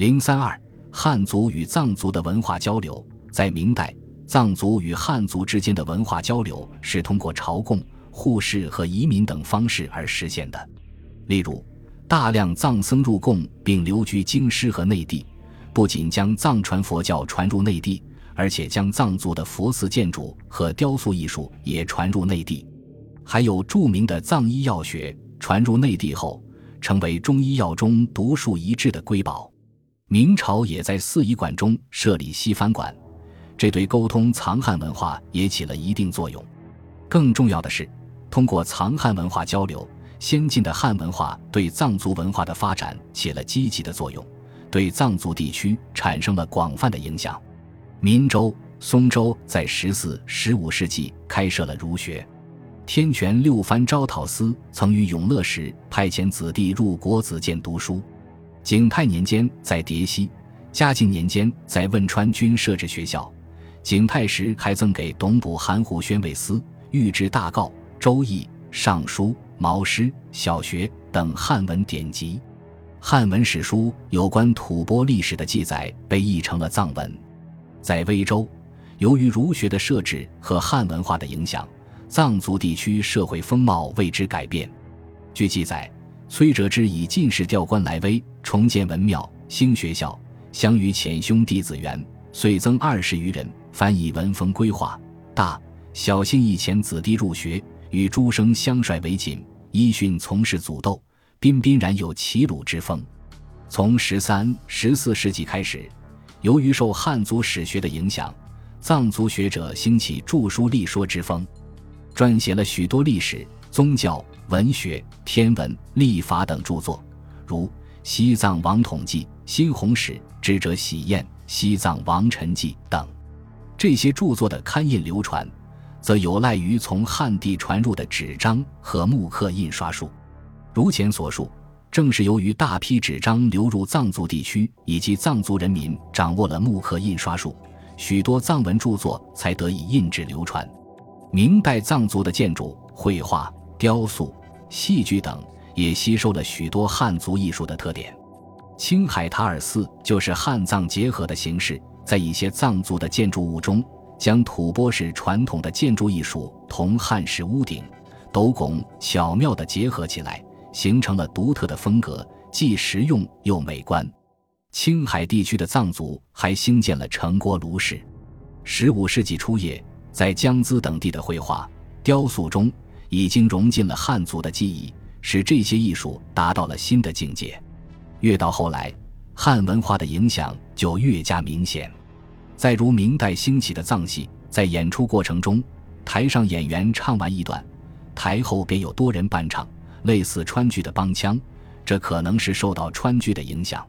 零三二，汉族与藏族的文化交流，在明代，藏族与汉族之间的文化交流是通过朝贡、互市和移民等方式而实现的。例如，大量藏僧入贡并留居京师和内地，不仅将藏传佛教传入内地，而且将藏族的佛寺建筑和雕塑艺术也传入内地。还有著名的藏医药学传入内地后，成为中医药中独树一帜的瑰宝。明朝也在四医馆中设立西番馆，这对沟通藏汉文化也起了一定作用。更重要的是，通过藏汉文化交流，先进的汉文化对藏族文化的发展起了积极的作用，对藏族地区产生了广泛的影响。闽州、松州在十四、十五世纪开设了儒学。天权六藩招讨司曾于永乐时派遣子弟入国子监读书。景泰年间在叠溪，嘉靖年间在汶川均设置学校。景泰时还赠给董卜含糊宣慰司、御制大诰、周易、尚书、毛诗、小学等汉文典籍。汉文史书有关吐蕃历史的记载被译成了藏文。在威州，由于儒学的设置和汉文化的影响，藏族地区社会风貌为之改变。据记载。崔哲之以进士调官来威，重建文庙、兴学校，相与浅兄弟子元，遂增二十余人。凡以文风规划，大小心以前子弟入学，与诸生相率为谨，依训从事祖斗，彬彬然有齐鲁之风。从十三、十四世纪开始，由于受汉族史学的影响，藏族学者兴起著书立说之风，撰写了许多历史、宗教。文学、天文、历法等著作，如《西藏王统记》《新红史》《智者喜宴》《西藏王臣记》等，这些著作的刊印流传，则有赖于从汉地传入的纸张和木刻印刷术。如前所述，正是由于大批纸张流入藏族地区，以及藏族人民掌握了木刻印刷术，许多藏文著作才得以印制流传。明代藏族的建筑、绘画、雕塑。戏剧等也吸收了许多汉族艺术的特点。青海塔尔寺就是汉藏结合的形式，在一些藏族的建筑物中，将吐蕃式传统的建筑艺术同汉式屋顶、斗拱巧妙地结合起来，形成了独特的风格，既实用又美观。青海地区的藏族还兴建了城郭炉室。十五世纪初叶，在江孜等地的绘画、雕塑中。已经融进了汉族的记忆，使这些艺术达到了新的境界。越到后来，汉文化的影响就越加明显。再如明代兴起的藏戏，在演出过程中，台上演员唱完一段，台后便有多人伴唱，类似川剧的帮腔，这可能是受到川剧的影响。